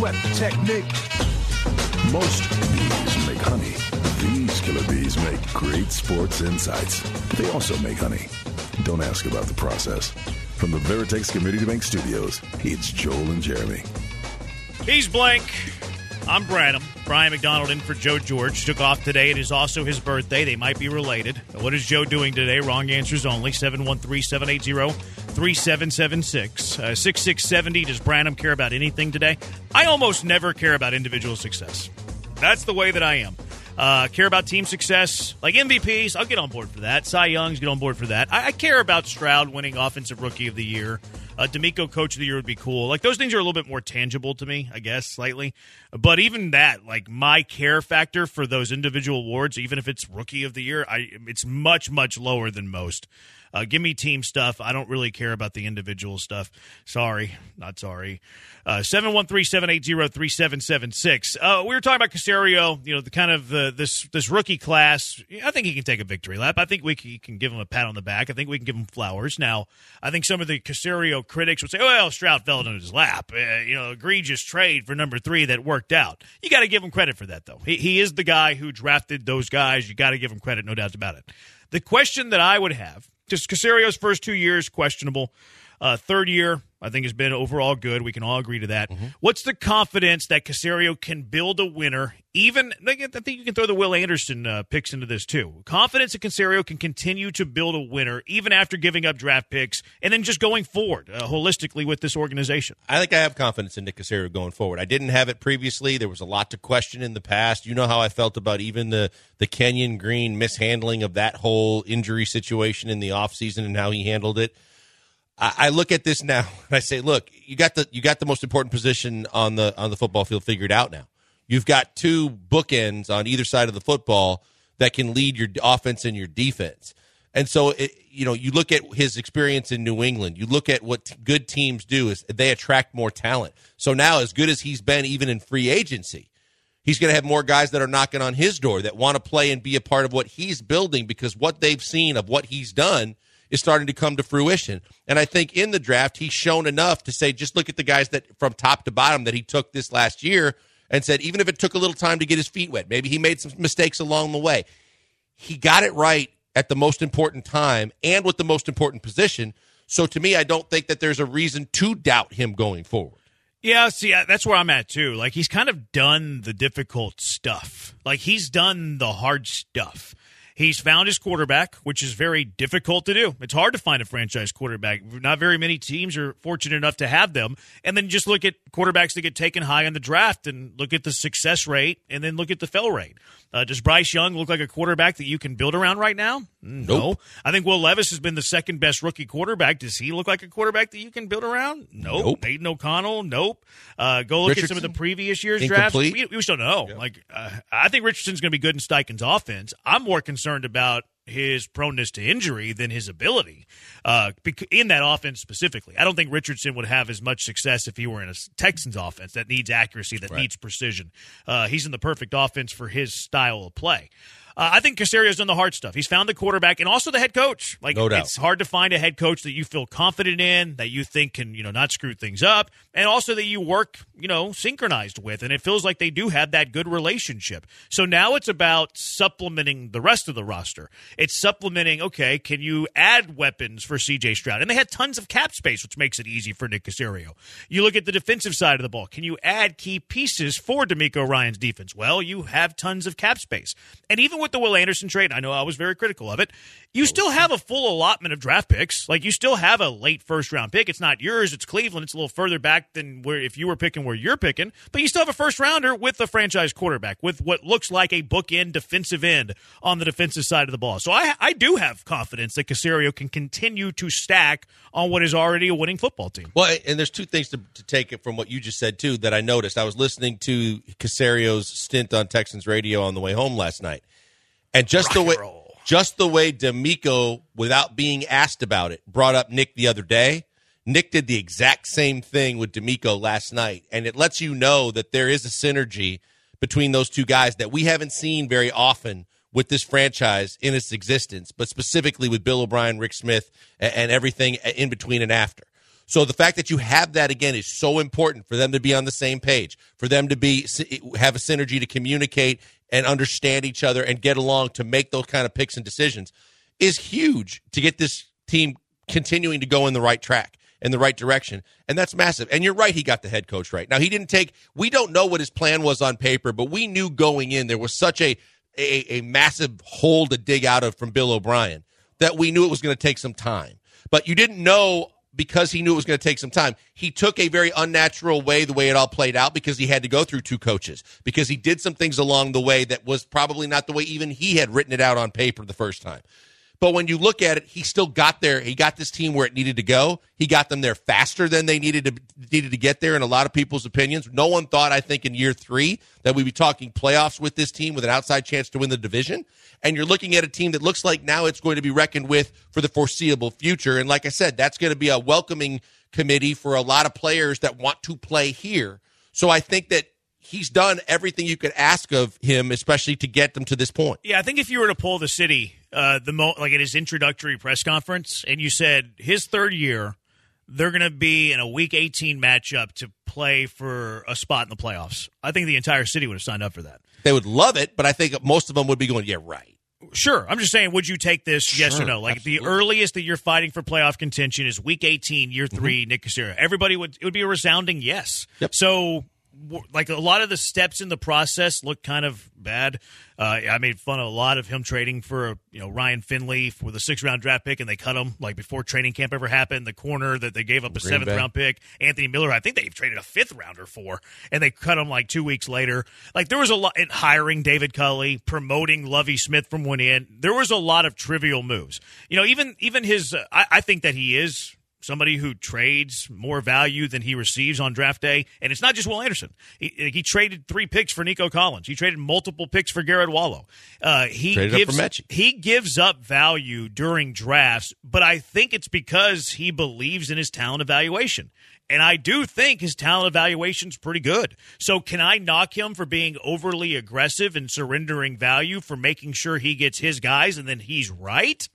sweat the technique. Most bees make honey. These killer bees make great sports insights. They also make honey. Don't ask about the process. From the Veritex Community Bank Studios, it's Joel and Jeremy. He's blank. I'm Branham. Brian McDonald in for Joe George. Took off today. It is also his birthday. They might be related. What is Joe doing today? Wrong answers only. 713 780 3776. Uh, 6670. Does Branham care about anything today? I almost never care about individual success. That's the way that I am. Uh, care about team success, like MVPs. I'll get on board for that. Cy Young's get on board for that. I, I care about Stroud winning Offensive Rookie of the Year. Uh, DeMeco Coach of the Year would be cool. Like those things are a little bit more tangible to me, I guess, slightly. But even that, like my care factor for those individual awards, even if it's Rookie of the Year, I it's much much lower than most. Uh, give me team stuff. I don't really care about the individual stuff. Sorry, not sorry. Uh, seven one three seven eight zero three seven seven six. Uh, we were talking about Caserio. You know, the kind of uh, this this rookie class. I think he can take a victory lap. I think we can, can give him a pat on the back. I think we can give him flowers. Now, I think some of the Caserio critics would say, "Well, Stroud fell into his lap. Uh, you know, egregious trade for number three that worked out." You got to give him credit for that, though. He, he is the guy who drafted those guys. You got to give him credit, no doubt about it. The question that I would have just Caserio's first two years questionable. Uh, third year, I think, has been overall good. We can all agree to that. Mm-hmm. What's the confidence that Caserio can build a winner? Even I think you can throw the Will Anderson uh, picks into this too. Confidence that Caserio can continue to build a winner even after giving up draft picks, and then just going forward uh, holistically with this organization. I think I have confidence in Nick Caserio going forward. I didn't have it previously. There was a lot to question in the past. You know how I felt about even the the Kenyon Green mishandling of that whole injury situation in the offseason and how he handled it. I, look at this now and I say, look, you got the you got the most important position on the on the football field figured out now. You've got two bookends on either side of the football that can lead your offense and your defense. And so, it, you know, you look at his experience in New England. You look at what good teams do is they attract more talent. So now, as good as he's been, even in free agency, he's going to have more guys that are knocking on his door that want to play and be a part of what he's building because what they've seen of what he's done – is starting to come to fruition. And I think in the draft, he's shown enough to say, just look at the guys that from top to bottom that he took this last year and said, even if it took a little time to get his feet wet, maybe he made some mistakes along the way. He got it right at the most important time and with the most important position. So to me, I don't think that there's a reason to doubt him going forward. Yeah, see, that's where I'm at too. Like he's kind of done the difficult stuff. Like he's done the hard stuff. He's found his quarterback, which is very difficult to do. It's hard to find a franchise quarterback. Not very many teams are fortunate enough to have them. And then just look at quarterbacks that get taken high in the draft and look at the success rate and then look at the fail rate. Uh, does Bryce Young look like a quarterback that you can build around right now? No. Nope. I think Will Levis has been the second best rookie quarterback. Does he look like a quarterback that you can build around? Nope. nope. Aidan O'Connell? Nope. Uh, go look Richardson? at some of the previous years' drafts. We, we just don't know. Yeah. Like, uh, I think Richardson's going to be good in Steichen's offense. I'm more concerned about his proneness to injury than his ability uh, in that offense specifically. I don't think Richardson would have as much success if he were in a Texans offense that needs accuracy, that right. needs precision. Uh, he's in the perfect offense for his style of play. Uh, I think Caserio's done the hard stuff. He's found the quarterback and also the head coach. Like no it's hard to find a head coach that you feel confident in, that you think can, you know, not screw things up, and also that you work, you know, synchronized with. And it feels like they do have that good relationship. So now it's about supplementing the rest of the roster. It's supplementing, okay, can you add weapons for CJ Stroud? And they had tons of cap space, which makes it easy for Nick Caserio. You look at the defensive side of the ball. Can you add key pieces for DeMeco Ryans defense? Well, you have tons of cap space. And even with the Will Anderson trade, I know I was very critical of it. You oh, still have a full allotment of draft picks. Like you still have a late first round pick. It's not yours. It's Cleveland. It's a little further back than where if you were picking where you're picking. But you still have a first rounder with the franchise quarterback with what looks like a bookend defensive end on the defensive side of the ball. So I I do have confidence that Caserio can continue to stack on what is already a winning football team. Well, and there's two things to, to take it from what you just said too that I noticed. I was listening to Caserio's stint on Texans radio on the way home last night and just the way, just the way DeMeco, without being asked about it, brought up Nick the other day. Nick did the exact same thing with DeMeco last night, and it lets you know that there is a synergy between those two guys that we haven't seen very often with this franchise in its existence, but specifically with Bill O'Brien, Rick Smith, and everything in between and after. So the fact that you have that again is so important for them to be on the same page, for them to be have a synergy to communicate and understand each other and get along to make those kind of picks and decisions is huge to get this team continuing to go in the right track in the right direction. And that's massive. And you're right, he got the head coach right. Now, he didn't take, we don't know what his plan was on paper, but we knew going in there was such a, a, a massive hole to dig out of from Bill O'Brien that we knew it was going to take some time. But you didn't know because he knew it was going to take some time. He took a very unnatural way, the way it all played out, because he had to go through two coaches, because he did some things along the way that was probably not the way even he had written it out on paper the first time. But when you look at it, he still got there. He got this team where it needed to go. He got them there faster than they needed to needed to get there. In a lot of people's opinions, no one thought, I think, in year three that we'd be talking playoffs with this team with an outside chance to win the division. And you're looking at a team that looks like now it's going to be reckoned with for the foreseeable future. And like I said, that's going to be a welcoming committee for a lot of players that want to play here. So I think that he's done everything you could ask of him, especially to get them to this point. Yeah, I think if you were to pull the city, uh, the mo- like at his introductory press conference, and you said his third year, they're going to be in a Week 18 matchup to play for a spot in the playoffs. I think the entire city would have signed up for that. They would love it, but I think most of them would be going, "Yeah, right." Sure. I'm just saying, would you take this, sure, yes or no? Like absolutely. the earliest that you're fighting for playoff contention is week 18, year 3 mm-hmm. Nick Caserio. Everybody would, it would be a resounding yes. Yep. So like a lot of the steps in the process look kind of bad. Uh, I made fun of a lot of him trading for you know Ryan Finley for the six round draft pick, and they cut him like before training camp ever happened. The corner that they gave up a Green seventh Bay. round pick, Anthony Miller, I think they traded a fifth rounder for, and they cut him like two weeks later. Like there was a lot in hiring David Culley, promoting Lovie Smith from one end. There was a lot of trivial moves. You know, even even his. Uh, I, I think that he is somebody who trades more value than he receives on draft day. And it's not just Will Anderson. He, he traded three picks for Nico Collins. He traded multiple picks for Garret Wallow. Uh, he traded gives he gives up value during drafts, but I think it's because he believes in his talent evaluation. And I do think his talent evaluation is pretty good. So can I knock him for being overly aggressive and surrendering value for making sure he gets his guys and then he's right?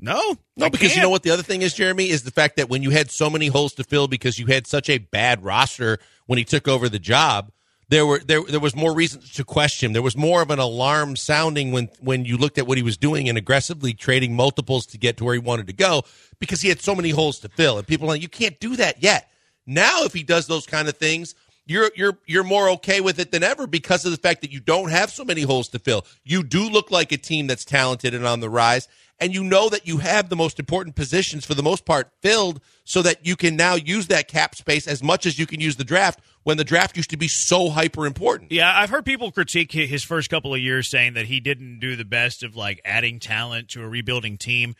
No, no, I because can't. you know what the other thing is, Jeremy, is the fact that when you had so many holes to fill because you had such a bad roster when he took over the job, there were there there was more reason to question. There was more of an alarm sounding when when you looked at what he was doing and aggressively trading multiples to get to where he wanted to go because he had so many holes to fill. And people are like, you can't do that yet. Now, if he does those kind of things, you're you're you're more okay with it than ever because of the fact that you don't have so many holes to fill. You do look like a team that's talented and on the rise, and you know that you have the most important positions for the most part filled so that you can now use that cap space as much as you can use the draft when the draft used to be so hyper important. Yeah, I've heard people critique his first couple of years saying that he didn't do the best of like adding talent to a rebuilding team.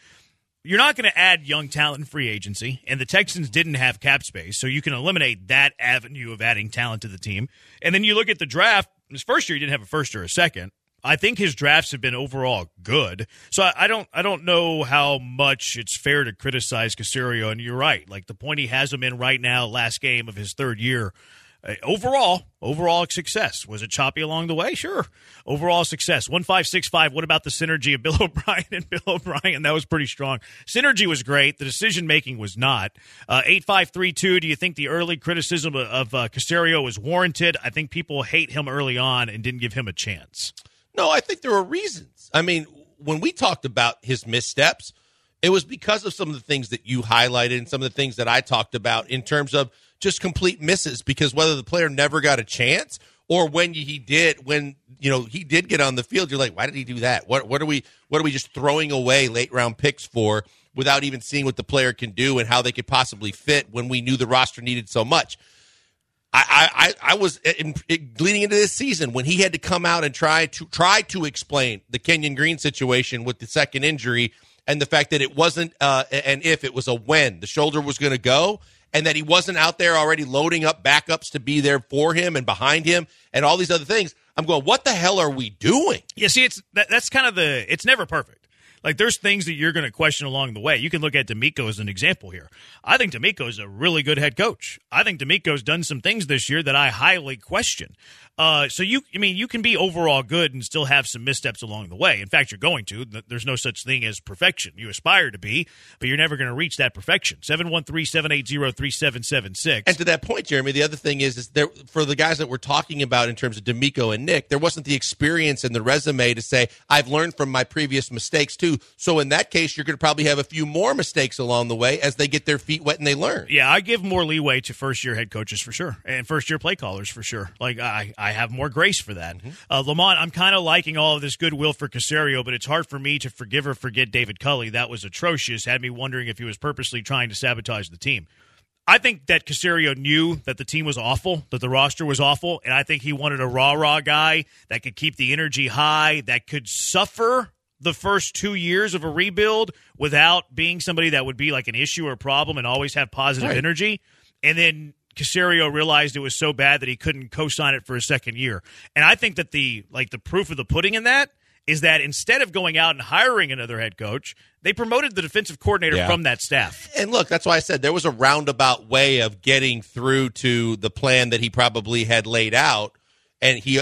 You're not going to add young talent in free agency, and the Texans didn't have cap space, so you can eliminate that avenue of adding talent to the team. And then you look at the draft. His first year, he didn't have a first or a second. I think his drafts have been overall good. So I, I, don't I don't know how much it's fair to criticize Caserio. And you're right. Like the point he has him in right now, last game of his third year. Uh, overall, overall success. Was it choppy along the way? Sure. Overall success. One five six five. What about the synergy of Bill O'Brien and Bill O'Brien? That was pretty strong. Synergy was great. The decision making was not. Uh, eight five three two. Do you think the early criticism of, of uh, Caserio was warranted? I think people hate him early on and didn't give him a chance. No, I think there are reasons. I mean, when we talked about his missteps, it was because of some of the things that you highlighted and some of the things that I talked about in terms of just complete misses because whether the player never got a chance or when he did when you know he did get on the field you're like why did he do that what what are we what are we just throwing away late round picks for without even seeing what the player can do and how they could possibly fit when we knew the roster needed so much I, I, I was in, in, leading into this season when he had to come out and try to try to explain the Kenyon Green situation with the second injury and the fact that it wasn't uh, if, it was a when the shoulder was going to go, and that he wasn't out there already loading up backups to be there for him and behind him and all these other things. I'm going, what the hell are we doing? Yeah, see, it's that, that's kind of the. It's never perfect. Like there's things that you're going to question along the way. You can look at DeMeco as an example here. I think DeMeco is a really good head coach. I think DeMeco's done some things this year that I highly question. Uh, so you, I mean, you can be overall good and still have some missteps along the way. In fact, you're going to. There's no such thing as perfection. You aspire to be, but you're never going to reach that perfection. 713-780-3776. And to that point, Jeremy, the other thing is, is there for the guys that we're talking about in terms of DeMeco and Nick, there wasn't the experience and the resume to say I've learned from my previous mistakes too. So in that case, you're going to probably have a few more mistakes along the way as they get their feet wet and they learn. Yeah, I give more leeway to first year head coaches for sure, and first year play callers for sure. Like I, I have more grace for that. Mm-hmm. Uh, Lamont, I'm kind of liking all of this goodwill for Caserio, but it's hard for me to forgive or forget David Culley. That was atrocious. Had me wondering if he was purposely trying to sabotage the team. I think that Caserio knew that the team was awful, that the roster was awful, and I think he wanted a rah rah guy that could keep the energy high, that could suffer the first two years of a rebuild without being somebody that would be like an issue or a problem and always have positive right. energy. And then Caserio realized it was so bad that he couldn't co-sign it for a second year. And I think that the like the proof of the pudding in that is that instead of going out and hiring another head coach, they promoted the defensive coordinator yeah. from that staff. And look, that's why I said there was a roundabout way of getting through to the plan that he probably had laid out. And he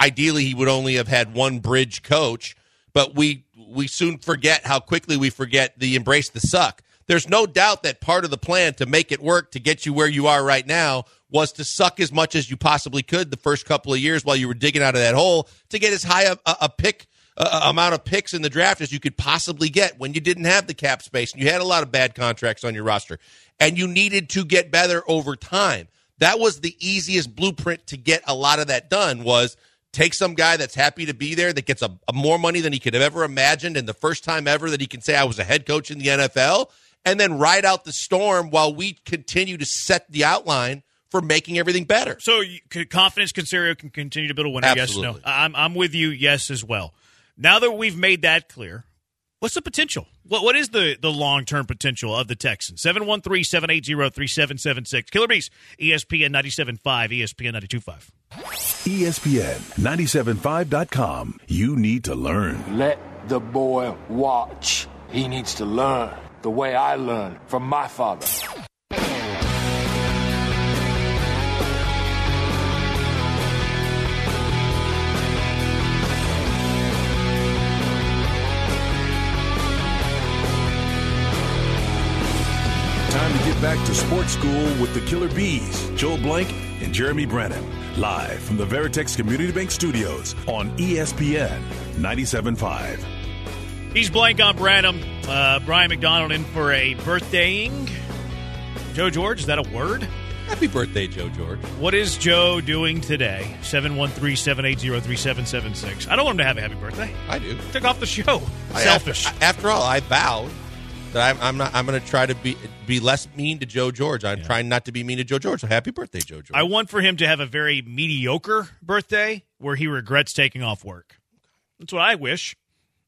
ideally he would only have had one bridge coach, but we we soon forget how quickly we forget the embrace the suck. There's no doubt that part of the plan to make it work to get you where you are right now was to suck as much as you possibly could the first couple of years while you were digging out of that hole to get as high a, a pick amount of picks in the draft as you could possibly get when you didn't have the cap space and you had a lot of bad contracts on your roster and you needed to get better over time. That was the easiest blueprint to get a lot of that done was take some guy that's happy to be there that gets a, a more money than he could have ever imagined and the first time ever that he can say I was a head coach in the NFL and then ride out the storm while we continue to set the outline for making everything better. So, confidence Caserio can continue to build a winner? Absolutely. Yes, no. I'm, I'm with you. Yes, as well. Now that we've made that clear, what's the potential? What what is the, the long term potential of the Texans? 713 780 3776. Killer Bees, ESPN 97.5, ESPN 92.5. ESPN 97.5.com. You need to learn. Let the boy watch. He needs to learn the way I learned from my father. Back to sports school with the Killer Bees, Joel Blank and Jeremy Branham. Live from the Veritex Community Bank Studios on ESPN 97.5. He's Blank on Branham. Uh, Brian McDonald in for a birthdaying. Joe George, is that a word? Happy birthday, Joe George. What is Joe doing today? 713 780 3776. I don't want him to have a happy birthday. I do. Took off the show. I, Selfish. After, after all, I vowed that I'm, I'm not. I'm going to try to be be less mean to Joe George. I'm yeah. trying not to be mean to Joe George. So happy birthday, Joe George. I want for him to have a very mediocre birthday where he regrets taking off work. That's what I wish.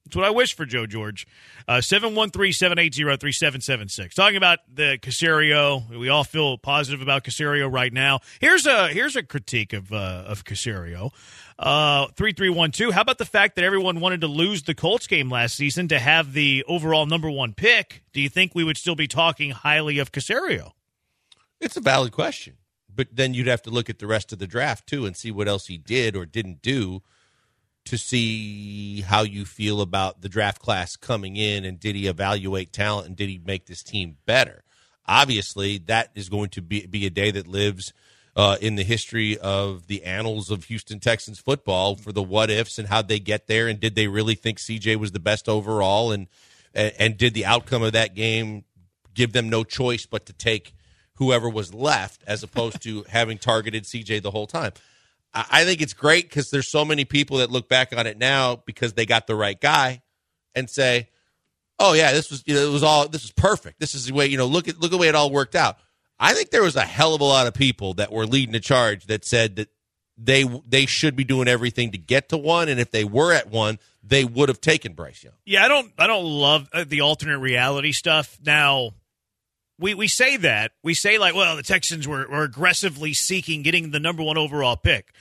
That's what I wish for Joe George. Uh, 713 780 3776. Talking about the Caserio. We all feel positive about Caserio right now. Here's a here's a critique of uh, of Caserio. Uh, 3312. How about the fact that everyone wanted to lose the Colts game last season to have the overall number one pick? Do you think we would still be talking highly of Caserio? It's a valid question. But then you'd have to look at the rest of the draft, too, and see what else he did or didn't do to see how you feel about the draft class coming in and did he evaluate talent and did he make this team better? Obviously, that is going to be, be a day that lives – uh, in the history of the annals of Houston Texans football for the what ifs and how they get there and did they really think CJ was the best overall and and, and did the outcome of that game give them no choice but to take whoever was left as opposed to having targeted CJ the whole time. I think it's great because there's so many people that look back on it now because they got the right guy and say, "Oh yeah, this was you know, it was all this was perfect. This is the way you know look at look at the way it all worked out." I think there was a hell of a lot of people that were leading the charge that said that they they should be doing everything to get to one, and if they were at one, they would have taken Bryce Young. Yeah, I don't I don't love uh, the alternate reality stuff. Now, we we say that we say like, well, the Texans were, were aggressively seeking getting the number one overall pick.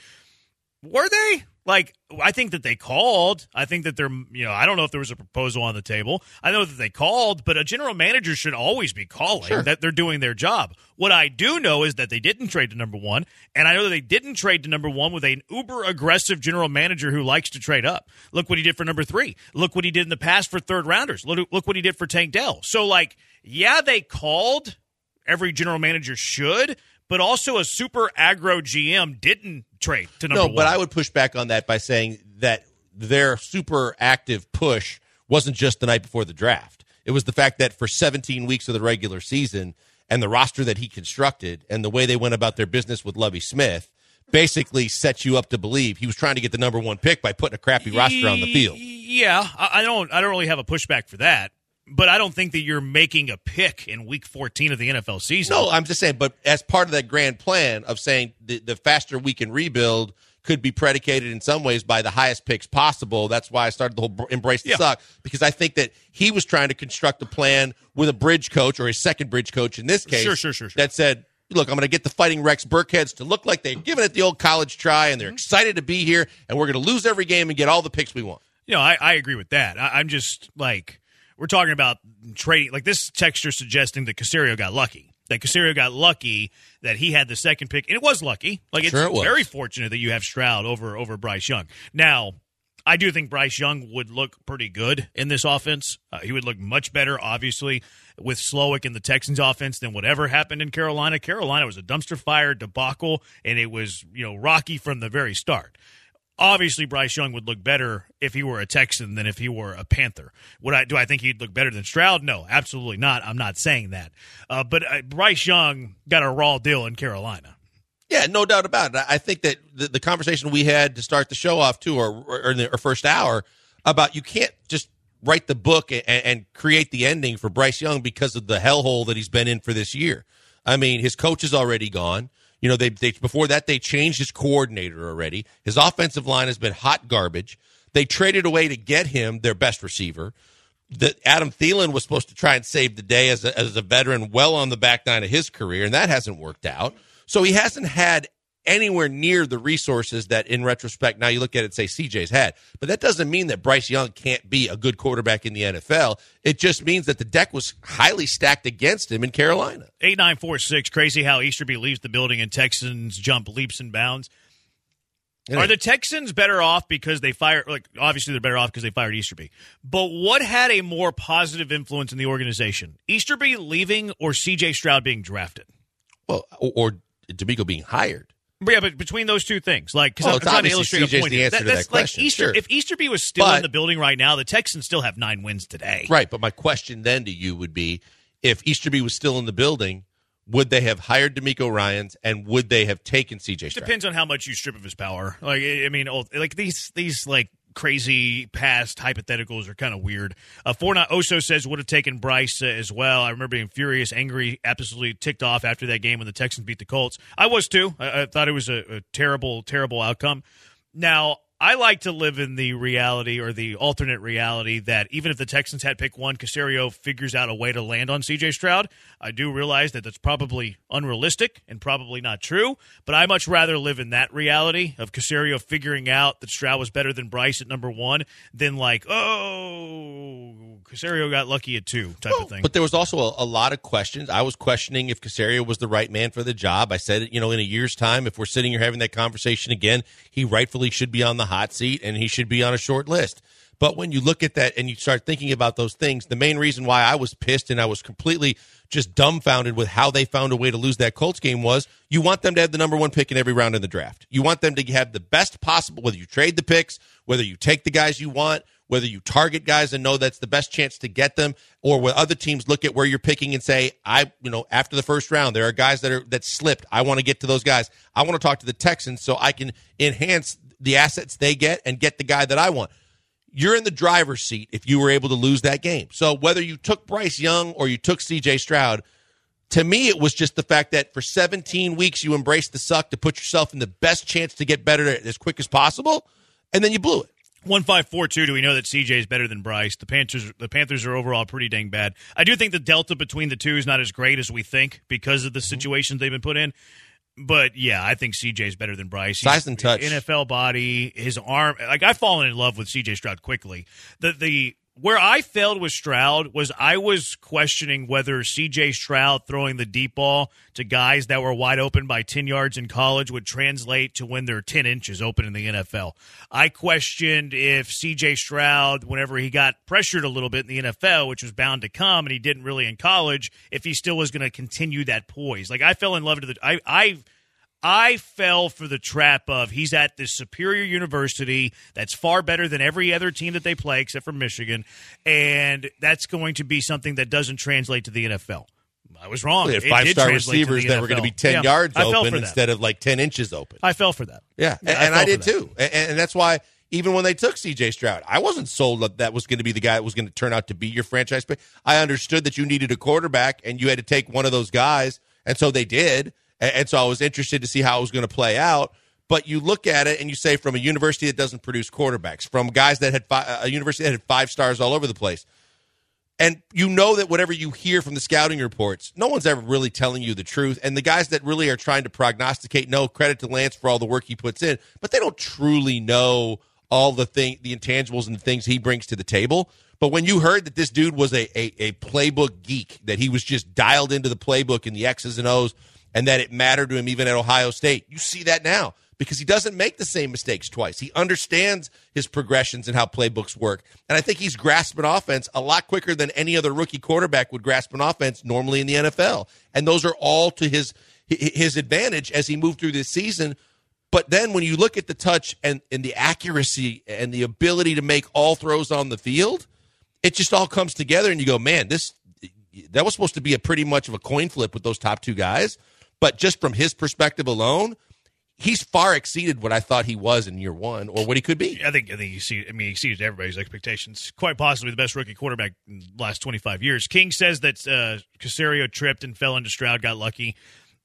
Were they? Like, I think that they called. I think that they're, you know, I don't know if there was a proposal on the table. I know that they called, but a general manager should always be calling Sure. that they're doing their job. What I do know is that they didn't trade to number one, and I know that they didn't trade to number one with an uber aggressive general manager who likes to trade up. Look what he did for number three. Look what he did in the past for third rounders. Look, look what he did for Tank Dell. So, like, yeah, they called. Every general manager should, but also a super aggro GM didn't trade to number No, one. but I would push back on that by saying that their super active push wasn't just the night before the draft. It was the fact that for 17 weeks of the regular season and the roster that he constructed and the way they went about their business with Lovie Smith basically set you up to believe he was trying to get the number one pick by putting a crappy roster on the field. Yeah, I don't. I don't really have a pushback for that. But I don't think that you're making a pick in Week 14 of the NFL season. No, I'm just saying, but as part of that grand plan of saying the, the faster we can rebuild could be predicated in some ways by the highest picks possible. That's why I started the whole embrace the Yeah. suck because I think that he was trying to construct a plan with a bridge coach or a second bridge coach in this case. Sure, sure, sure, sure. That said, look, I'm going to get the Fighting Rex Burkheads to look like they've given it the old college try and they're Mm-hmm. excited to be here and we're going to lose every game and get all the picks we want. You know, I, I agree with that. I, I'm just like we're talking about trading. Like this texture suggesting that Caserio got lucky. That Caserio got lucky that he had the second pick, and it was lucky. Like it's Sure it was. very fortunate that you have Stroud over over Bryce Young. Now, I do think Bryce Young would look pretty good in this offense. Uh, he would look much better, obviously, with Slowik in the Texans offense than whatever happened in Carolina. Carolina was a dumpster fire debacle, and it was you know rocky from the very start obviously Bryce Young would look better if he were a Texan than if he were a Panther. Would I do I think he'd look better than Stroud? No, absolutely not. I'm not saying that. Uh, but uh, Bryce Young got a raw deal in Carolina. Yeah, no doubt about it. I think that the, the conversation we had to start the show off too, or, or in the or first hour, about you can't just write the book and, and create the ending for Bryce Young because of the hellhole that he's been in for this year. I mean, his coach is already gone. You know, they, they before that they changed his coordinator already. His offensive line has been hot garbage. They traded away to get him their best receiver. That Adam Thielen was supposed to try and save the day as a, as a veteran, well on the back nine of his career, and that hasn't worked out. So he hasn't had anywhere near the resources that, in retrospect, now you look at it, and say CJ's had. But that doesn't mean that Bryce Young can't be a good quarterback in the NFL. It just means that the deck was highly stacked against him in Carolina. Eight nine four six. Crazy how Easterby leaves the building and Texans jump leaps and bounds. Are the Texans better off because they fired? Like, obviously, they're better off because they fired Easterby. But what had a more positive influence in the organization? Easterby leaving or C.J. Stroud being drafted? Well, or, or DeMeco being hired. But yeah, but between those two things, like, because I'm trying to illustrate a point. the answer to that's that like question, Easter. sure. If Easterby was still But- in the building right now, the Texans still have nine wins today. Right. But my question then to you would be if Easterby was still in the building, would they have hired DeMeco Ryans and would they have taken CJ Stroud? Depends on how much you strip of his power. Like, I mean, like these these like crazy past hypotheticals are kind of weird. Uh, Fortnite Oso says would have taken Bryce uh, as well. I remember being furious, angry, absolutely ticked off after that game when the Texans beat the Colts. I was too. I, I thought it was a, a terrible, terrible outcome. Now. I like to live in the reality or the alternate reality that even if the Texans had pick one, Caserio figures out a way to land on CJ Stroud. I do realize that that's probably unrealistic and probably not true, but I much rather live in that reality of Caserio figuring out that Stroud was better than Bryce at number one than like, oh, Caserio got lucky at two type of thing. But there was also a, a lot of questions. I was questioning if Caserio was the right man for the job. I said, you know, in a year's time, if we're sitting here having that conversation again, he rightfully should be on the hot seat and he should be on a short list. But when you look at that and you start thinking about those things, the main reason why I was pissed and I was completely just dumbfounded with how they found a way to lose that Colts game was you want them to have the number one pick in every round in the draft. You want them to have the best possible, whether you trade the picks, whether you take the guys you want, whether you target guys and know that's the best chance to get them, or where other teams look at where you're picking and say, I, you know, after the first round, there are guys that are that slipped. I want to get to those guys. I want to talk to the Texans so I can enhance the assets they get and get the guy that I want. You're in the driver's seat if you were able to lose that game. So whether you took Bryce Young or you took CJ Stroud, to me, it was just the fact that for 17 weeks you embraced the suck to put yourself in the best chance to get better as quick as possible, and then you blew it. One five four two. Do we know that CJ is better than Bryce? The Panthers. The Panthers are overall pretty dang bad. I do think the delta between the two is not as great as we think because of the mm-hmm. situations they've been put in. But yeah, I think CJ's better than Bryce. He's Size and touch. NFL body, his arm. Like I've fallen in love with CJ Stroud quickly. The the where I failed with Stroud was I was questioning whether CJ Stroud throwing the deep ball to guys that were wide open by 10 yards in college would translate to when they're 10 inches open in the NFL. I questioned if CJ Stroud, whenever he got pressured a little bit in the NFL, which was bound to come, and he didn't really in college, if he still was going to continue that poise. Like I fell in love with the. I, I I fell for the trap of he's at this superior university that's far better than every other team that they play except for Michigan, and that's going to be something that doesn't translate to the NFL. I was wrong. We had It five star receivers that were going to be 10 Yeah, yards open instead of like 10 inches open. I fell for that. Yeah, and, I and I did that. too, and, and that's why even when they took C.J. Stroud, I wasn't sold that that was going to be the guy that was going to turn out to be your franchise pick. I understood that you needed a quarterback and you had to take one of those guys, and so they did, and, and so I was interested to see how it was going to play out. But you look at it and you say, from a university that doesn't produce quarterbacks, from guys that had fi- a university that had five stars all over the place, and you know that whatever you hear from the scouting reports, no one's ever really telling you the truth. And the guys that really are trying to prognosticate, no credit to Lance for all the work he puts in, but they don't truly know all the thing, the intangibles and the things he brings to the table. But when you heard that this dude was a, a, a playbook geek, that he was just dialed into the playbook and the X's and O's, and that it mattered to him even at Ohio State, you see that now because he doesn't make the same mistakes twice. He understands his progressions and how playbooks work. And I think he's grasping offense a lot quicker than any other rookie quarterback would grasp an offense normally in the NFL. And those are all to his his advantage as he moved through this season. But then when you look at the touch and, and the accuracy and the ability to make all throws on the field, it just all comes together and you go, man, this that was supposed to be a pretty much of a coin flip with those top two guys. But just from his perspective alone, he's far exceeded what I thought he was in year one or what he could be. I think I think he see. I mean, he exceeded everybody's expectations. Quite possibly the best rookie quarterback in the last twenty five years. King says that uh, Caserio tripped and fell into Stroud, got lucky.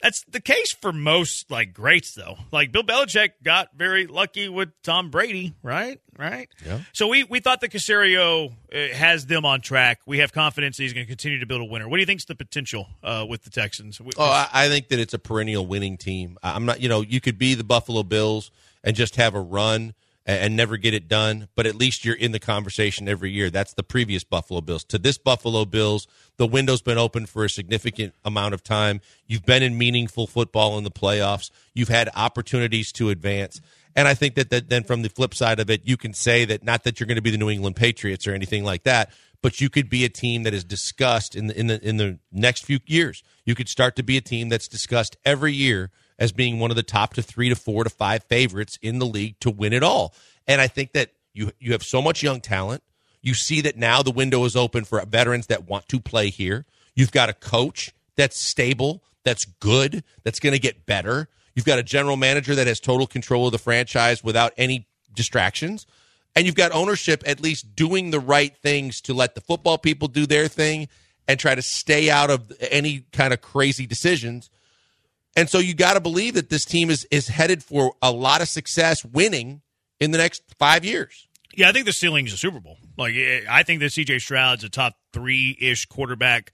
That's the case for most like greats, though. Like Bill Belichick got very lucky with Tom Brady, right? Right. Yeah. So we we thought that Caserio uh, has them on track. We have confidence that he's going to continue to build a winner. What do you think's the potential uh, with the Texans? Oh, I, I think that it's a perennial winning team. I'm not, you know, you could be the Buffalo Bills and just have a run and, never get it done, but at least you're in the conversation every year. That's the previous Buffalo Bills. To this Buffalo Bills, the window's been open for a significant amount of time. You've been in meaningful football in the playoffs. You've had opportunities to advance. And I think that, that then from the flip side of it, you can say that not that you're going to be the New England Patriots or anything like that, but you could be a team that is discussed in the in the in the next few years. You could start to be a team that's discussed every year as being one of the top to three to four to five favorites in the league to win it all. And I think that you you have so much young talent. You see that now the window is open for veterans that want to play here. You've got a coach that's stable, that's good, that's going to get better. You've got a general manager that has total control of the franchise without any distractions. And you've got ownership at least doing the right things to let the football people do their thing and try to stay out of any kind of crazy decisions. And so you got to believe that this team is is headed for a lot of success winning in the next 5 years. Yeah, I think the ceiling is a Super Bowl. Like, I think that CJ Stroud's a top three ish quarterback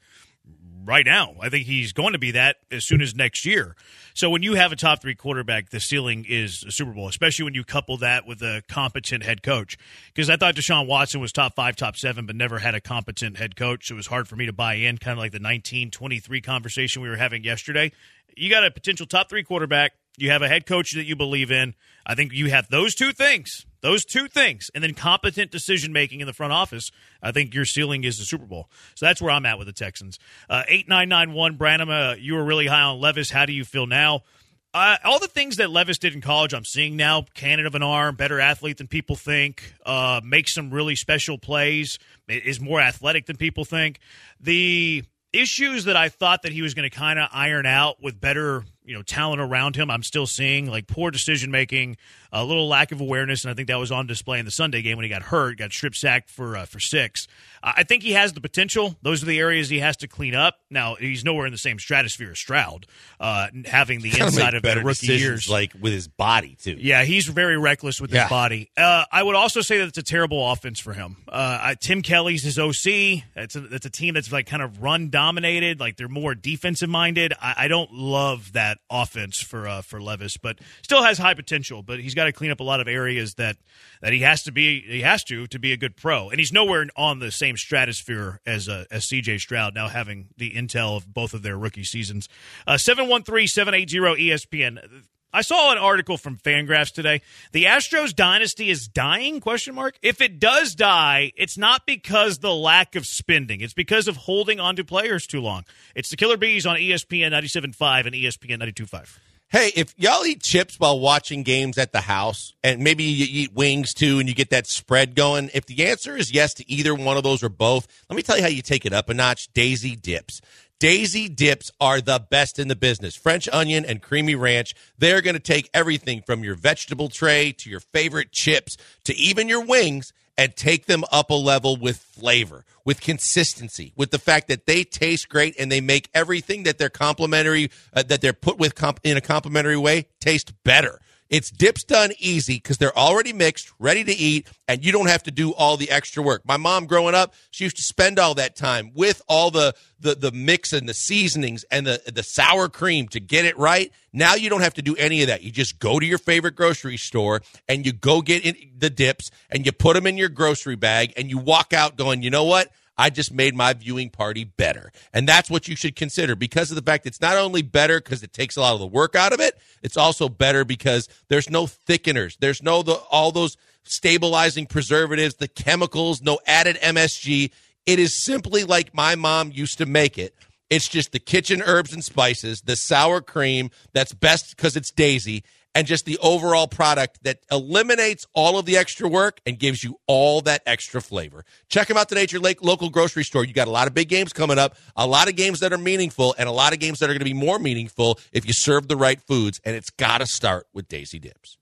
right now. I think he's going to be that as soon as next year. So when you have a top three quarterback, the ceiling is a Super Bowl, especially when you couple that with a competent head coach. Because I thought Deshaun Watson was top five, top seven, but never had a competent head coach. So it was hard for me to buy in, kind of like the 1923 conversation we were having yesterday. You got a potential top three quarterback. You have a head coach that you believe in. I think you have those two things, those two things, and then competent decision making in the front office. I think your ceiling is the Super Bowl. So that's where I'm at with the Texans. Uh, eight nine nine one, Branham. Uh, you were really high on Levis. How do you feel now? Uh, all the things that Levis did in college, I'm seeing now. Cannon of an arm, better athlete than people think. Uh, makes some really special plays. Is more athletic than people think. The issues that I thought that he was going to kind of iron out with better, you know, talent around him, I'm still seeing like poor decision making, a little lack of awareness, and I think that was on display in the Sunday game when he got hurt, got strip sacked for uh, for six. I think he has the potential. Those are the areas he has to clean up. Now he's nowhere in the same stratosphere as Stroud, uh, having the inside of better rookie years. like with his body too. Yeah, he's very reckless with Yeah. his body. Uh, I would also say that it's a terrible offense for him. Uh, I, Tim Kelly's his OC. It's a, it's a team that's like kind of run dominated. Like they're more defensive minded. I, I don't love that offense for uh, for Levis, but still has high potential. But he's got to clean up a lot of areas that that he has to be he has to to be a good pro, and he's nowhere on the same stratosphere as uh, as C.J. Stroud. Now having the intel of both of their rookie seasons, uh, seven one three seven eight zero ESPN. I saw an article from Fangraphs today. The Astros dynasty is dying? Question mark. If it does die, it's not because the lack of spending. It's because of holding onto players too long. It's the Killer Bees on ESPN 97.5 and ESPN 92.5. Hey, if y'all eat chips while watching games at the house, and maybe you eat wings too, and you get that spread going, if the answer is yes to either one of those or both, let me tell you how you take it up a notch. Daisy Dips. Daisy dips are the best in the business. French onion and creamy ranch. They're going to take everything from your vegetable tray to your favorite chips to even your wings and take them up a level with flavor, with consistency, with the fact that they taste great and they make everything that they're complimentary, uh, that they're put with comp- in a complimentary way taste better. It's dips done easy because they're already mixed, ready to eat, and you don't have to do all the extra work. My mom growing up, she used to spend all that time with all the the, the mix and the seasonings and the the sour cream to get it right. Now you don't have to do any of that. You just go to your favorite grocery store and you go get the dips and you put them in your grocery bag and you walk out going, you know what? I just made my viewing party better. And that's what you should consider because of the fact it's not only better because it takes a lot of the work out of it, it's also better because there's no thickeners. There's no the, all those stabilizing preservatives, the chemicals, no added MSG. It is simply like my mom used to make it. It's just the kitchen herbs and spices, the sour cream that's best because it's Daisy, and just the overall product that eliminates all of the extra work and gives you all that extra flavor. Check them out today at your local grocery store. You got a lot of big games coming up, a lot of games that are meaningful, and a lot of games that are going to be more meaningful if you serve the right foods. And it's got to start with Daisy Dips.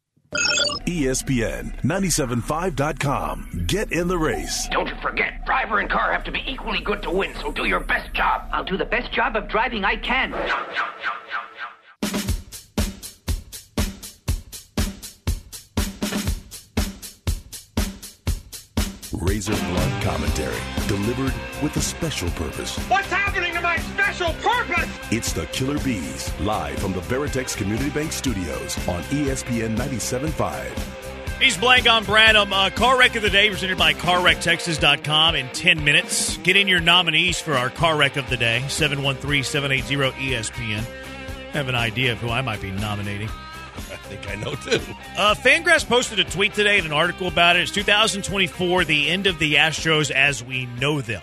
ESPN 975.com. Get in the race. Don't you forget, driver and car have to be equally good to win, so do your best job. I'll do the best job of driving I can. Razor blood commentary delivered with a special purpose. What's happening to my special purpose? It's the Killer Bees, live from the Veritex Community Bank Studios on ESPN 97.5. He's blank on Branham. Uh, car wreck of the day presented by CarWreckTexas.com in 10 minutes. Get in your nominees for our car wreck of the day, 713 780 ESPN. Have an idea of who I might be nominating. I think I know too. Uh, Fangraphs posted a tweet today and an article about it. It's 2024, the end of the Astros as we know them.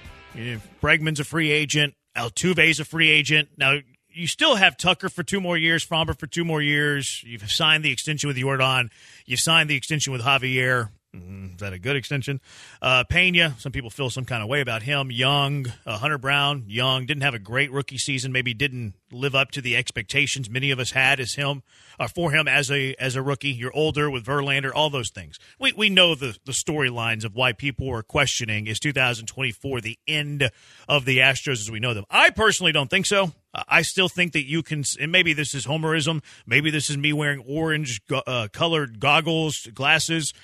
Bregman's a free agent. Altuve's a free agent. Now, you still have Tucker for two more years, Framber for two more years. You've signed the extension with Yordan. You signed the extension with Javier. Mm, is that a good extension? Uh, Pena, some people feel some kind of way about him. Young, uh, Hunter Brown, young, didn't have a great rookie season. Maybe didn't live up to the expectations many of us had as him, uh, for him as a as a rookie. You're older with Verlander, all those things. We we know the the storylines of why people are questioning is 2024 the end of the Astros as we know them. I personally don't think so. I still think that you can, and maybe this is homerism. Maybe this is me wearing orange uh, colored goggles, glasses.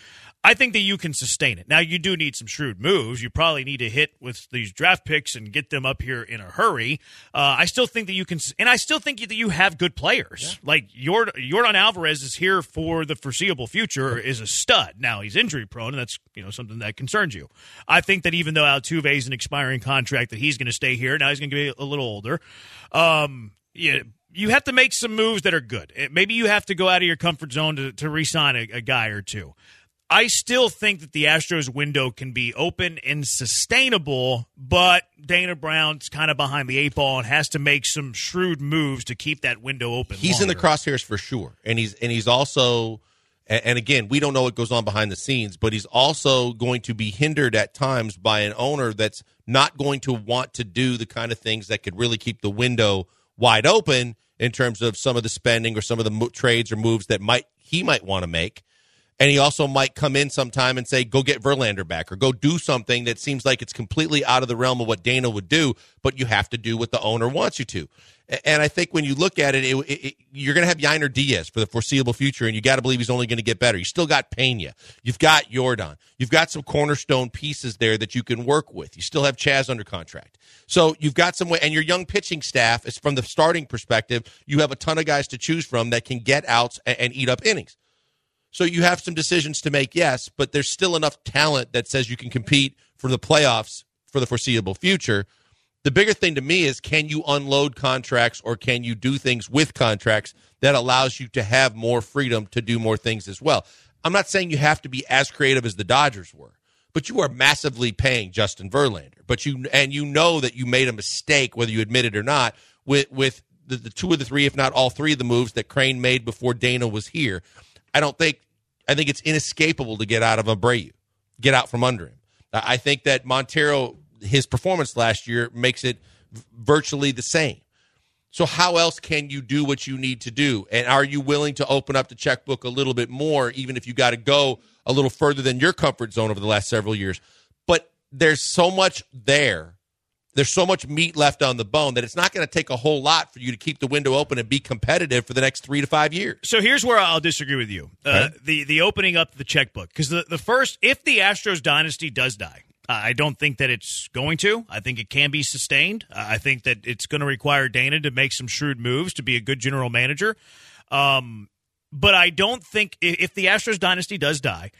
I think that you can sustain it. Now, you do need some shrewd moves. You probably need to hit with these draft picks and get them up here in a hurry. Uh, I still think that you can, and I still think that you have good players. Yeah. Like Yordan Alvarez is here for the foreseeable future, is a stud. Now he's injury prone, and that's you know something that concerns you. I think that even though Altuve is an expiring contract, that he's going to stay here. Now he's going to be a little older. Um, yeah you have to make some moves that are good. Maybe you have to go out of your comfort zone to, to re-sign a, a guy or two. I still think that the Astros window can be open and sustainable, but Dana Brown's kind of behind the eight ball and has to make some shrewd moves to keep that window open. He's longer. in the crosshairs for sure, and he's and he's also, and again, we don't know what goes on behind the scenes, but he's also going to be hindered at times by an owner that's not going to want to do the kind of things that could really keep the window wide open in terms of some of the spending or some of the mo- trades or moves that might he might want to make. And he also might come in sometime and say, go get Verlander back or go do something that seems like it's completely out of the realm of what Dana would do, but you have to do what the owner wants you to. And I think when you look at it, it, it you're going to have Yainer Diaz for the foreseeable future, and you got to believe he's only going to get better. You still got Pena, you've got Yordan, you've got some cornerstone pieces there that you can work with. You still have Chas under contract, so you've got some way. And your young pitching staff is from the starting perspective. You have a ton of guys to choose from that can get outs and, and eat up innings. So you have some decisions to make, yes, but there's still enough talent that says you can compete for the playoffs for the foreseeable future. The bigger thing to me is can you unload contracts or can you do things with contracts that allows you to have more freedom to do more things as well? I'm not saying you have to be as creative as the Dodgers were, but you are massively paying Justin Verlander. But you and you know that you made a mistake, whether you admit it or not, with with the, the two of the three, if not all three of the moves that Crane made before Dana was here. I don't think I think it's inescapable to get out of Abreu, get out from under him. I think that Montero his performance last year makes it virtually the same. So how else can you do what you need to do? And are you willing to open up the checkbook a little bit more, even if you got to go a little further than your comfort zone over the last several years? But there's so much there. There's so much meat left on the bone that it's not going to take a whole lot for you to keep the window open and be competitive for the next three to five years. So here's where I'll disagree with you: uh, the the opening up the checkbook because the the first, if the Astros dynasty does die, I don't think that it's going to. I think it can be sustained. I think that it's going to require Dana to make some shrewd moves to be a good general manager. Um, but I don't think if the Astros dynasty does die,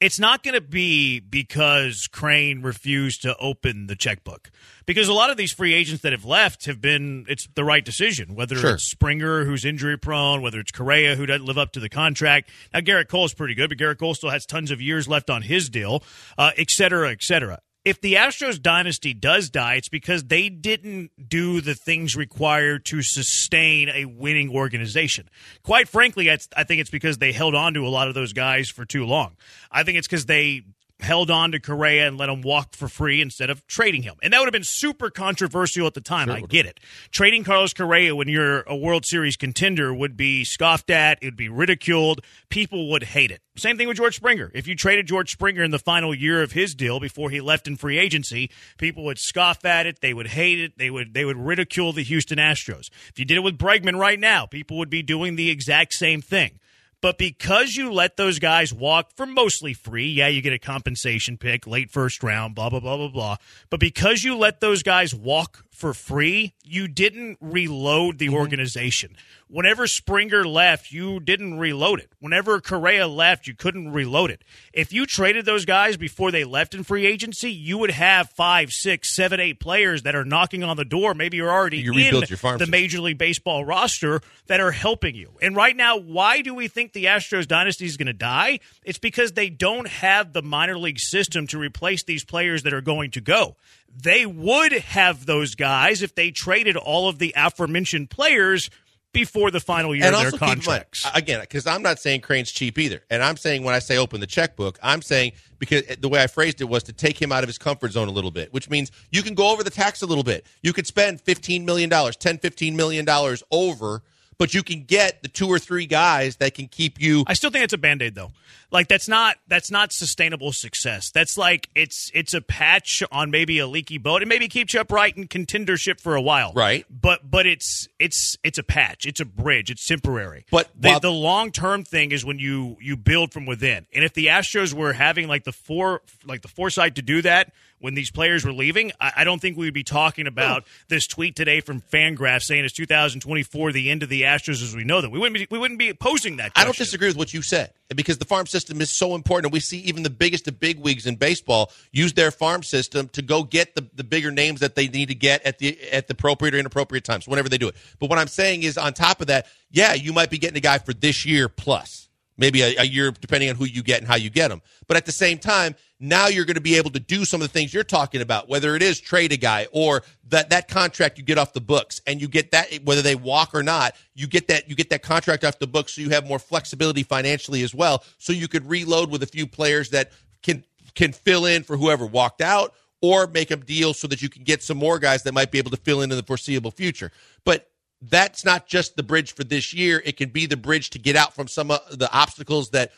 it's not going to be because Crane refused to open the checkbook. Because a lot of these free agents that have left have been, it's the right decision. Whether sure. it's Springer, who's injury prone, whether it's Correa, who doesn't live up to the contract. Now, Gerrit Cole is pretty good, but Gerrit Cole still has tons of years left on his deal, uh, et cetera, et cetera if the Astros dynasty does die, it's because they didn't do the things required to sustain a winning organization. Quite frankly, I think it's because they held on to a lot of those guys for too long. I think it's because they held on to Correa and let him walk for free instead of trading him. And that would have been super controversial at the time. Sure I get it. Trading Carlos Correa when you're a World Series contender would be scoffed at, it would be ridiculed, people would hate it. Same thing with George Springer. If you traded George Springer in the final year of his deal before he left in free agency, people would scoff at it, they would hate it, they would they would ridicule the Houston Astros. If you did it with Bregman right now, people would be doing the exact same thing. But because you let those guys walk for mostly free, yeah, you get a compensation pick, late first round, blah, blah, blah, blah, blah. But because you let those guys walk for free, you didn't reload the mm-hmm. organization. Whenever Springer left, you didn't reload it. Whenever Correa left, you couldn't reload it. If you traded those guys before they left in free agency, you would have five, six, seven, eight players that are knocking on the door. Maybe you're already you in the system. Major League Baseball roster that are helping you. And right now, why do we think the Astros dynasty is going to die? It's because they don't have the minor league system to replace these players that are going to go they would have those guys if they traded all of the aforementioned players before the final year and of their contracts. Mind, again, because I'm not saying Crane's cheap either. And I'm saying when I say open the checkbook, I'm saying because eh, the way I phrased it was to take him out of his comfort zone a little bit, which means you can go over the tax a little bit. You could spend $15 million, $10, $15 million over but you can get the two or three guys that can keep you. I still think it's a band aid though. Like that's not that's not sustainable success. That's like it's it's a patch on maybe a leaky boat. It maybe keeps you upright in contendership for a while, right? But but it's it's it's a patch. It's a bridge. It's temporary. But the, the long term thing is when you you build from within. And if the Astros were having like the four like the foresight to do that when these players were leaving, I, I don't think we'd be talking about oh. this tweet today from Fangraph saying it's 2024, the end of the Astros as we know them. We wouldn't be, we wouldn't be posing that. Question. I don't disagree with what you said because the farm system is so important. We see even the biggest of big wigs in baseball use their farm system to go get the, the bigger names that they need to get at the at the appropriate or inappropriate times, whenever they do it. But what I'm saying is, on top of that, yeah, you might be getting a guy for this year plus maybe a, a, year, depending on who you get and how you get them. But at the same time, now you're going to be able to do some of the things you're talking about, whether it is trade a guy or that that contract you get off the books, and you get that whether they walk or not, you get that you get that contract off the books, so you have more flexibility financially as well, so you could reload with a few players that can can fill in for whoever walked out. Or make a deal so that you can get some more guys that might be able to fill in in the foreseeable future. But that's not just the bridge for this year. It can be the bridge to get out from some of the obstacles that,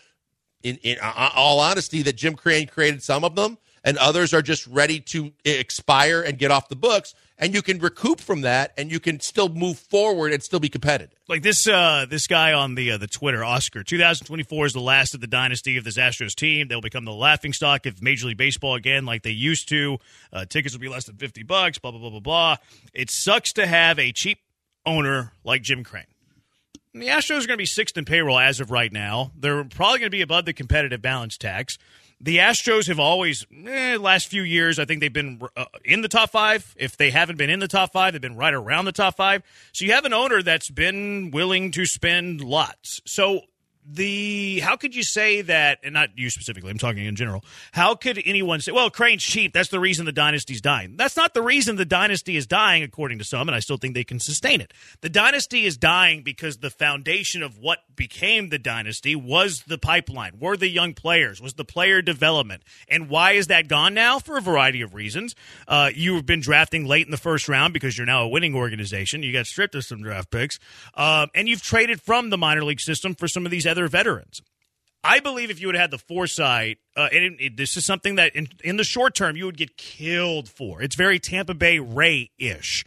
in, in all honesty, that Jim Crane created some of them, and others are just ready to expire and get off the books. And you can recoup from that, and you can still move forward and still be competitive. Like this, uh, this guy on the uh, the Twitter, Oscar. 2024 is the last of the dynasty of this Astros team. They'll become the laughing stock of Major League Baseball again, like they used to. Uh, tickets will be less than 50 bucks. Blah blah blah blah blah. It sucks to have a cheap owner like Jim Crane. The Astros are going to be sixth in payroll as of right now. They're probably going to be above the competitive balance tax. The Astros have always, eh, last few years, I think they've been uh, in the top five. If they haven't been in the top five, they've been right around the top five. So you have an owner that's been willing to spend lots. So the how could you say that and not you specifically i'm talking in general how could anyone say well crane's cheap that's the reason the dynasty's dying. That's not the reason the dynasty is dying according to some and i still think they can sustain it. The dynasty is dying because the foundation of what became the dynasty was the pipeline were the young players was the player development. And why is that gone now? For a variety of reasons. Uh, you've been drafting late in the first round because you're now a winning organization. You got stripped of some draft picks. Um, and you've traded from the minor league system for some of these other veterans. I believe if you would have had the foresight, uh, and it, it, this is something that in, in, the short term you would get killed for. It's very Tampa Bay Ray ish.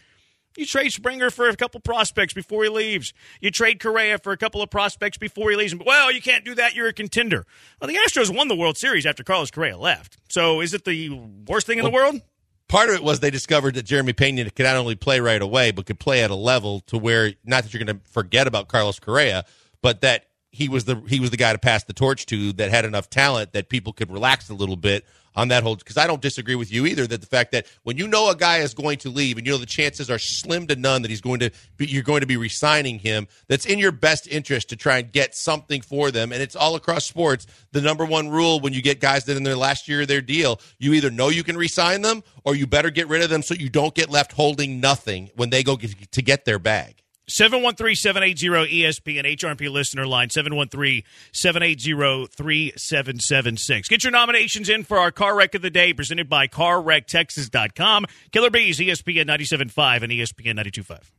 You trade Springer for a couple prospects before he leaves. You trade Correa for a couple of prospects before he leaves. Well, you can't do that. You're a contender. Well, the Astros won the World Series after Carlos Correa left. So is it the worst thing in well, the world? Part of it was they discovered that Jeremy Pena could not only play right away, but could play at a level to where not that you're going to forget about Carlos Correa, but that he was the he was the guy to pass the torch to that had enough talent that people could relax a little bit on that whole because I don't disagree with you either that the fact that when you know a guy is going to leave and you know the chances are slim to none that he's going to be, you're going to be resigning him that's in your best interest to try and get something for them. And it's all across sports. The number one rule when you get guys that in their last year of their deal you either know you can resign them or you better get rid of them so you don't get left holding nothing when they go to get their bag 713-780-ESPN HRP listener line 713-780-3776. Get your nominations in for our car wreck of the day presented by carwrecktexas.com. Killer B's ESPN 97.5 and ESPN 92.5.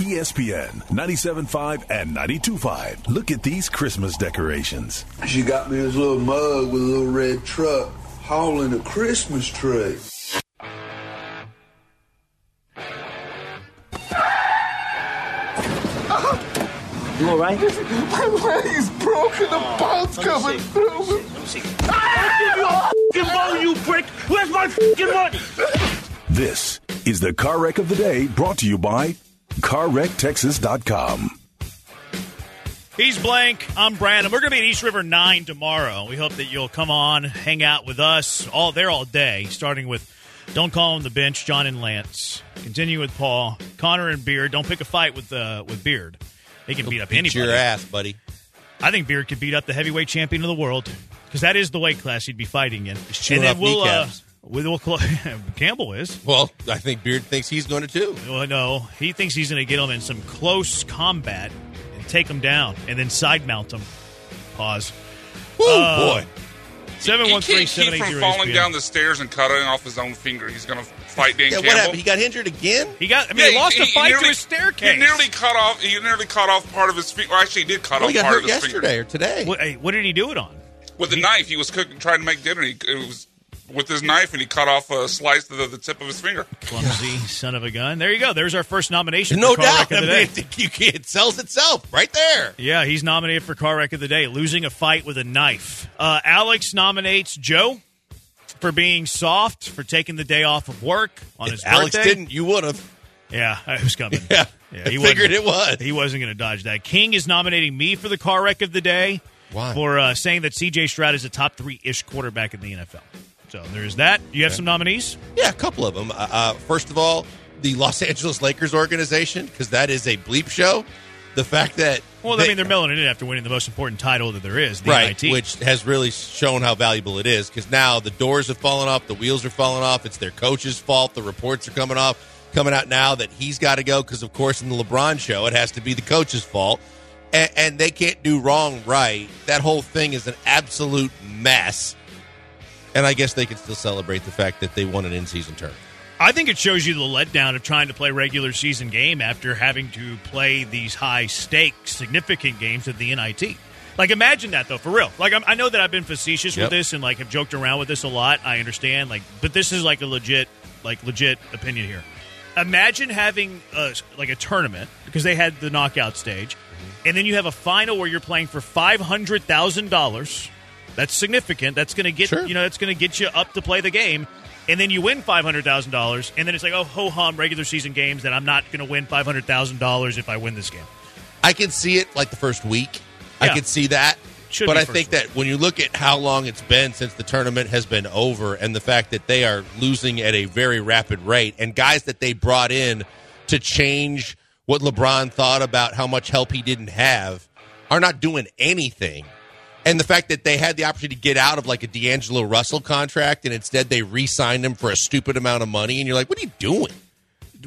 ESPN 97.5 and 92.5. Look at these Christmas decorations. She got me this little mug with a little red truck hauling a Christmas tree. You all right? My leg's broken. The oh, bone's coming see. through. Let me see. Let me see. Ah! Give me your you prick. Where's my fucking money? This is the car wreck of the day brought to you by CarWreckTexas.com. He's Blank. I'm Branham. We're going to be at East River 9 tomorrow. We hope that you'll come on, hang out with us all there all day, starting with Don't Call Him the Bench, John and Lance. Continue with Paul, Connor and Beard. Don't pick a fight with uh, with Beard. He can beat up beat anybody. your ass, buddy. I think Beard could beat up the heavyweight champion of the world because that is the weight class he'd be fighting in. and then we'll, uh, we'll Campbell is. Well, I think Beard thinks he's going to too. Well, no, he thinks he's going to get him in some close combat and take him down, and then side mount him. Pause. Oh uh, boy. Seven one three seven eight zero. From falling down the stairs and cutting off his own finger, he's going to fight Dan yeah, Campbell. What happened? He got injured again. He got. I mean, yeah, he lost he, a fight nearly, to his staircase. He nearly cut off. He nearly cut off part of his finger. Well, actually, he did cut well, off he got part hurt of his yesterday finger. or today. What, what, did he do it on? With a knife. He was cooking, trying to make dinner. He, it was with his knife, and he cut off a slice of the, the tip of his finger. Clumsy son of a gun. There you go. There's our first nomination. No doubt. I mean, it sells itself right there. Yeah, he's nominated for car wreck of the day, losing a fight with a knife. Uh, Alex nominates Joe for being soft, for taking the day off of work on if his Alex birthday. didn't, you would have. Yeah, I was coming. Yeah, yeah he figured it was. He wasn't going to dodge that. King is nominating me for the car wreck of the day. Why? For uh, saying that C.J. Stroud is a top three ish quarterback in the NFL. So there's that. You have okay. some nominees? Yeah, a couple of them. Uh, uh, first of all, the Los Angeles Lakers organization, because that is a bleep show. The fact that well, they, I mean, they're milling it after winning the most important title that there is, the right, which has really shown how valuable it is. Because now the doors have fallen off, the wheels are falling off. It's their coach's fault. The reports are coming off, coming out now that he's got to go. Because of course, in the LeBron show, it has to be the coach's fault, and, and they can't do wrong right. That whole thing is an absolute mess. And I guess they can still celebrate the fact that they won an in-season tournament. I think it shows you the letdown of trying to play regular season game after having to play these high stakes, significant games at the NIT. Like, imagine that though, for real. Like, I'm, I know that I've been facetious Yep. with this and like have joked around with this a lot. I understand, like, but this is like a legit, like legit opinion here. Imagine having a, like a tournament because they had the knockout stage, mm-hmm. and then you have a final where you're playing for five hundred thousand dollars. That's significant. That's going to get Sure. you know that's going to get you up to play the game, and then you win five hundred thousand dollars, and then it's like oh ho hum regular season games that I'm not going to win five hundred thousand dollars if I win this game. I can see it like the first week. I Yeah. could see that. Should but I think week. that when you look at how long it's been since the tournament has been over and the fact that they are losing at a very rapid rate and guys that they brought in to change what LeBron thought about how much help he didn't have are not doing anything. And the fact that they had the opportunity to get out of like a D'Angelo Russell contract and instead they re signed him for a stupid amount of money and you're like, what are you doing?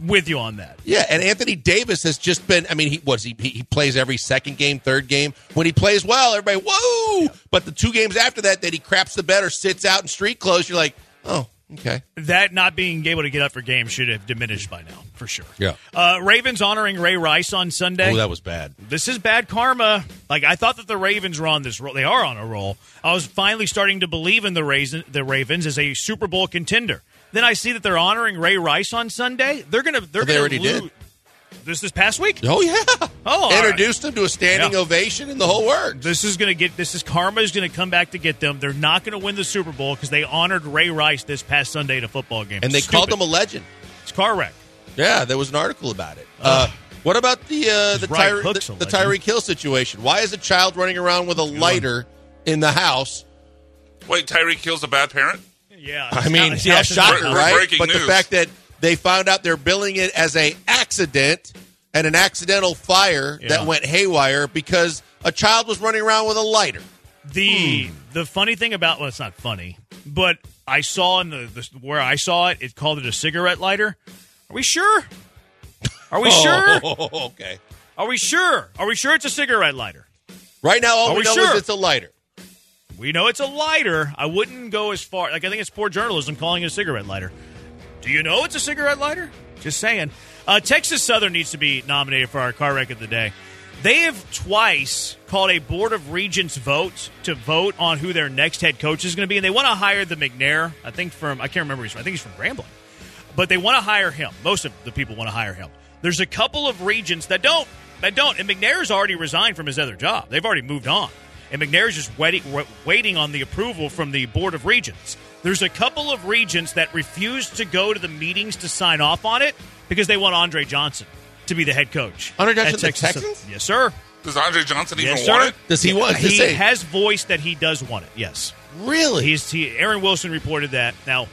With you on that. Yeah, and Anthony Davis has just been. I mean, he was he, he plays every second game, third game. When he plays well, everybody whoa. But the two games after that, that he craps the bed or sits out in street clothes, you're like, oh, okay. that not being able to get up for games should have diminished by now, for sure. Yeah. Uh, Ravens honoring Ray Rice on Sunday. Oh, that was bad. this is bad karma. Like I thought that the Ravens were on this roll. They are on a roll. I was finally starting to believe in the Raisin, the Ravens as a Super Bowl contender. Then I see that they're honoring Ray Rice on Sunday. They're gonna. They're Oh, they gonna already lose. did. This this past week. Oh yeah. Oh, all right. introduced them to a standing Yeah. ovation and the whole works. This is going to get this is karma is going to come back to get them. They're not going to win the Super Bowl because they honored Ray Rice this past Sunday at a football game. and they Stupid. called him a legend. It's car wreck. Yeah, there was an article about it. Uh, what about the uh, the, right Tyre- the, a the legend. Tyreek Hill situation? Why is a child running around with a lighter in the house? Wait, Tyreek Hill's a bad parent? Yeah, I mean, his yeah, house shocker, right? breaking but the fact that they found out they're billing it as a accident and an accidental fire Yeah. that went haywire because a child was running around with a lighter. The Hmm. the funny thing about well, it's not funny, but I saw in the, the where I saw it, it called it a cigarette lighter. Are we sure? Are we sure? Oh, okay. Are we sure? Are we sure it's a cigarette lighter? Right now, all Are we, we know sure? is it's a lighter. We know it's a lighter. I wouldn't go as far. Like I think it's poor journalism calling it a cigarette lighter. Do you know it's a cigarette lighter? Just saying. Uh, Texas Southern needs to be nominated for our car wreck of the day. They have twice called a board of regents vote to vote on who their next head coach is going to be, and they want to hire the McNair. I think from I can't remember. From, I think he's from Grambling, but they want to hire him. Most of the people want to hire him. There's a couple of regents that don't. That don't. And McNair's already resigned from his other job. They've already moved on. And McNair's just waiting, waiting on the approval from the Board of Regents. There's a couple of regents that refuse to go to the meetings to sign off on it because they want Andre Johnson to be the head coach. Andre Johnson, at the Texas. Texans? Yes, sir. Does Andre Johnson even Yes, want sir. it? Does he want? He say- has voiced that he does want it. Yes. really? He's he, Aaron Wilson reported that. Now,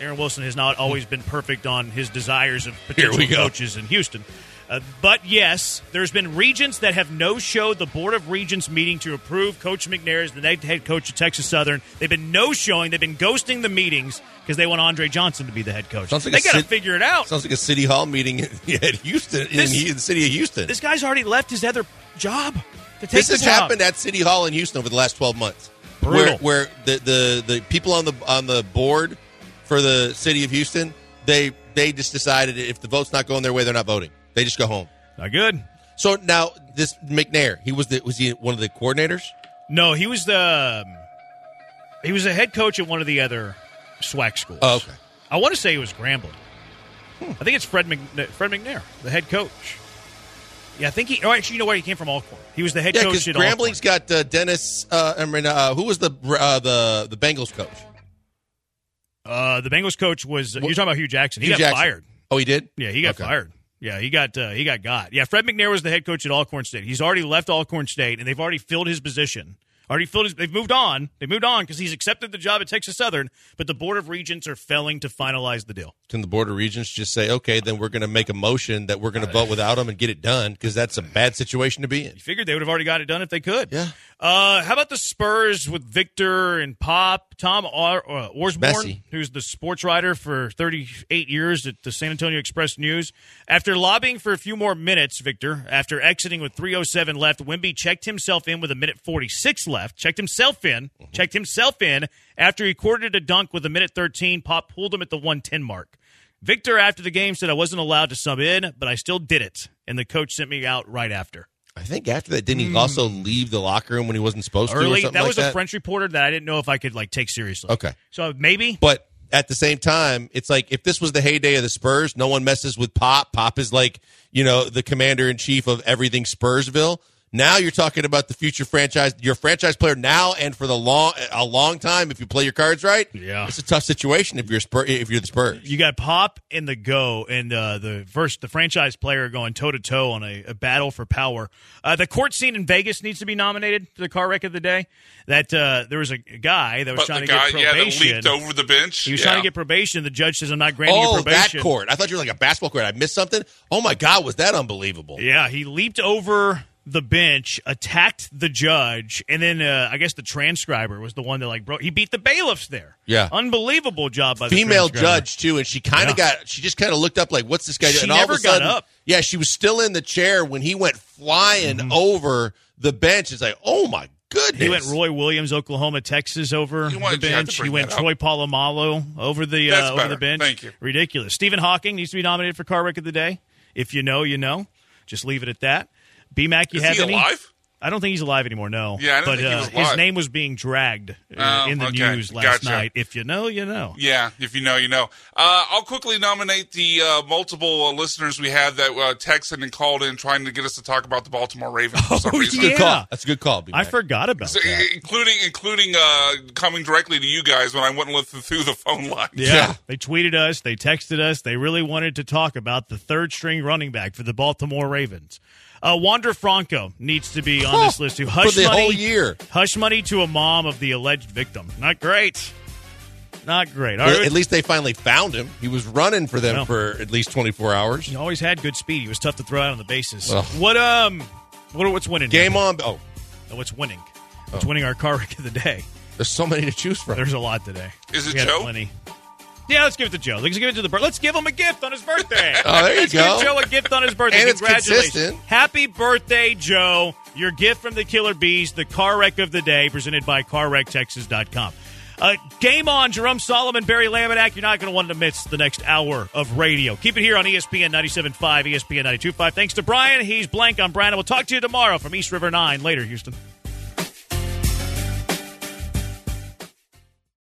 Aaron Wilson has not always been perfect on his desires of potential coaches in Houston. Uh, but yes, there's been regents that have no showed the Board of Regents meeting to approve Coach McNair as the next head coach of Texas Southern. They've been no showing. They've been ghosting the meetings because they want Andre Johnson to be the head coach. Sounds like they got to figure it out. Sounds like a city hall meeting at Houston in, This- in the city of Houston. this guy's already left his other job to take This has happened at City Hall in Houston over the last twelve months. Brutal. Where, where the, the, the people on the on the board for the city of Houston, they they just decided if the vote's not going their way, they're not voting. They just go home. Not good. So now this McNair, he was the was he one of the coordinators? No, he was the um, he was a head coach at one of the other SWAC schools. Oh, okay. I want to say he was Grambling. I think it's Fred McNair, Fred McNair, the head coach. Yeah, I think he. Oh, actually, you know where he came from? Alcorn. He was the head Yeah, coach because at Grambling's got uh, Dennis. Uh, I mean, uh, who was the uh, the the Bengals coach? Uh, the Bengals coach was. You're talking about Hue Jackson. He Hue got Jackson. fired. Oh, he did. Yeah, he got Okay. fired. Yeah, he got uh, he got got. Yeah, Fred McNair was the head coach at Alcorn State. He's already left Alcorn State, and they've already filled his position. Already filled his. They've moved on. They moved on because he's accepted the job at Texas Southern. But the Board of Regents are failing to finalize the deal. Can the board of regents just say, okay, then we're going to make a motion that we're going to vote without him and get it done because that's a bad situation to be in. You figured they would have already got it done if they could. Yeah. Uh, how about the Spurs with Victor and Pop? Tom Or- uh, Orsborn, Messy. who's the sports writer for 38 years at the San Antonio Express News. After lobbying for a few more minutes, Victor, after exiting with 307 left, Wemby checked himself in with a minute 46 left. Checked himself in. Checked himself in. After he courted a dunk with a minute 13, Pop pulled him at the 110 mark. Victor, after the game, said, I wasn't allowed to sub in, but I still did it. And the coach sent me out right after. I think after that, didn't he hmm. also leave the locker room when he wasn't supposed to? Or Early, something that like was a French reporter that I didn't know if I could like take seriously. Okay. So maybe. But at the same time, it's like if this was the heyday of the Spurs, no one messes with Pop. Pop is like, you know, the commander in chief of everything Spursville. Now you're talking about the future franchise, your franchise player now and for the long a long time if you play your cards right. Yeah. It's a tough situation if you're Spur, if you're the Spurs. You got Pop and the go and uh, the first the franchise player going toe to toe on a, a, battle for power. Uh, the court scene in Vegas needs to be nominated for the car wreck of the day. That uh, there was a guy that was but trying to guy, get probation. Yeah, that leaped over the bench. He was yeah. trying to get probation. The judge says, "I'm not granting oh, you probation." that court. I thought you were like a basketball court. I missed something. Oh my god, was that unbelievable? Yeah, he leaped over the bench, attacked the judge, and then uh, I guess the transcriber was the one that like broke. He beat the bailiffs there. Yeah, unbelievable job by the female the judge too, and she kind of yeah. got. She just kind of looked up like, "What's this guy?" She and never all of a sudden, got up. Yeah, she was still in the chair when he went flying mm-hmm. over the bench. It's like, oh my goodness! He went Roy Williams, Oklahoma, Texas over the bench. He went Troy Polamalu over the uh, over the bench. Thank you. Ridiculous. Stephen Hawking needs to be nominated for car wreck of the day. If you know, you know. Just leave it at that. BMAC, you Is have he any? alive? I don't think he's alive anymore. No. Yeah, I don't but think he was uh, alive. his name was being dragged uh, Oh, in the okay. news last Gotcha. night. If you know, you know. Yeah, if you know, you know. Uh, I'll quickly nominate the uh, multiple uh, listeners we had that uh, texted and called in trying to get us to talk about the Baltimore Ravens. For some Oh, reason. yeah. Good call. That's a good call. I B-Mac. I forgot about So, that. including including uh, coming directly to you guys when I went and listened through the phone line. Yeah. Yeah. They tweeted us. They texted us. They really wanted to talk about the third string running back for the Baltimore Ravens. Uh, Wander Franco needs to be on this list too. Hush for the money, whole year. Hush money to a mom of the alleged victim. Not great. Not great. All Well, right. at least they finally found him. He was running for them Well. for at least 24 hours. He always had good speed. He was tough to throw out on the bases. Ugh. What um, what what's winning? here? Game on. Oh, What's winning? What's winning our car wreck of the day? there's so many to choose from. There's a lot today. Is it We Joe? Plenty. Yeah, let's give it to Joe. Let's give it to the bird. Let's give him a gift on his birthday. Oh, there you let's go. Give Joe a gift on his birthday. And it's consistent. Happy birthday, Joe. Your gift from the Killer B's, the car wreck of the day, presented by CarWreckTexas.com. Uh, game on, Jerome Solomon, Barry Laminack. You're not going to want to miss the next hour of radio. Keep it here on ESPN 97.5, ESPN 92.5. Thanks to Brian. He's blank on Brian. We'll talk to you tomorrow from East River 9. Later, Houston.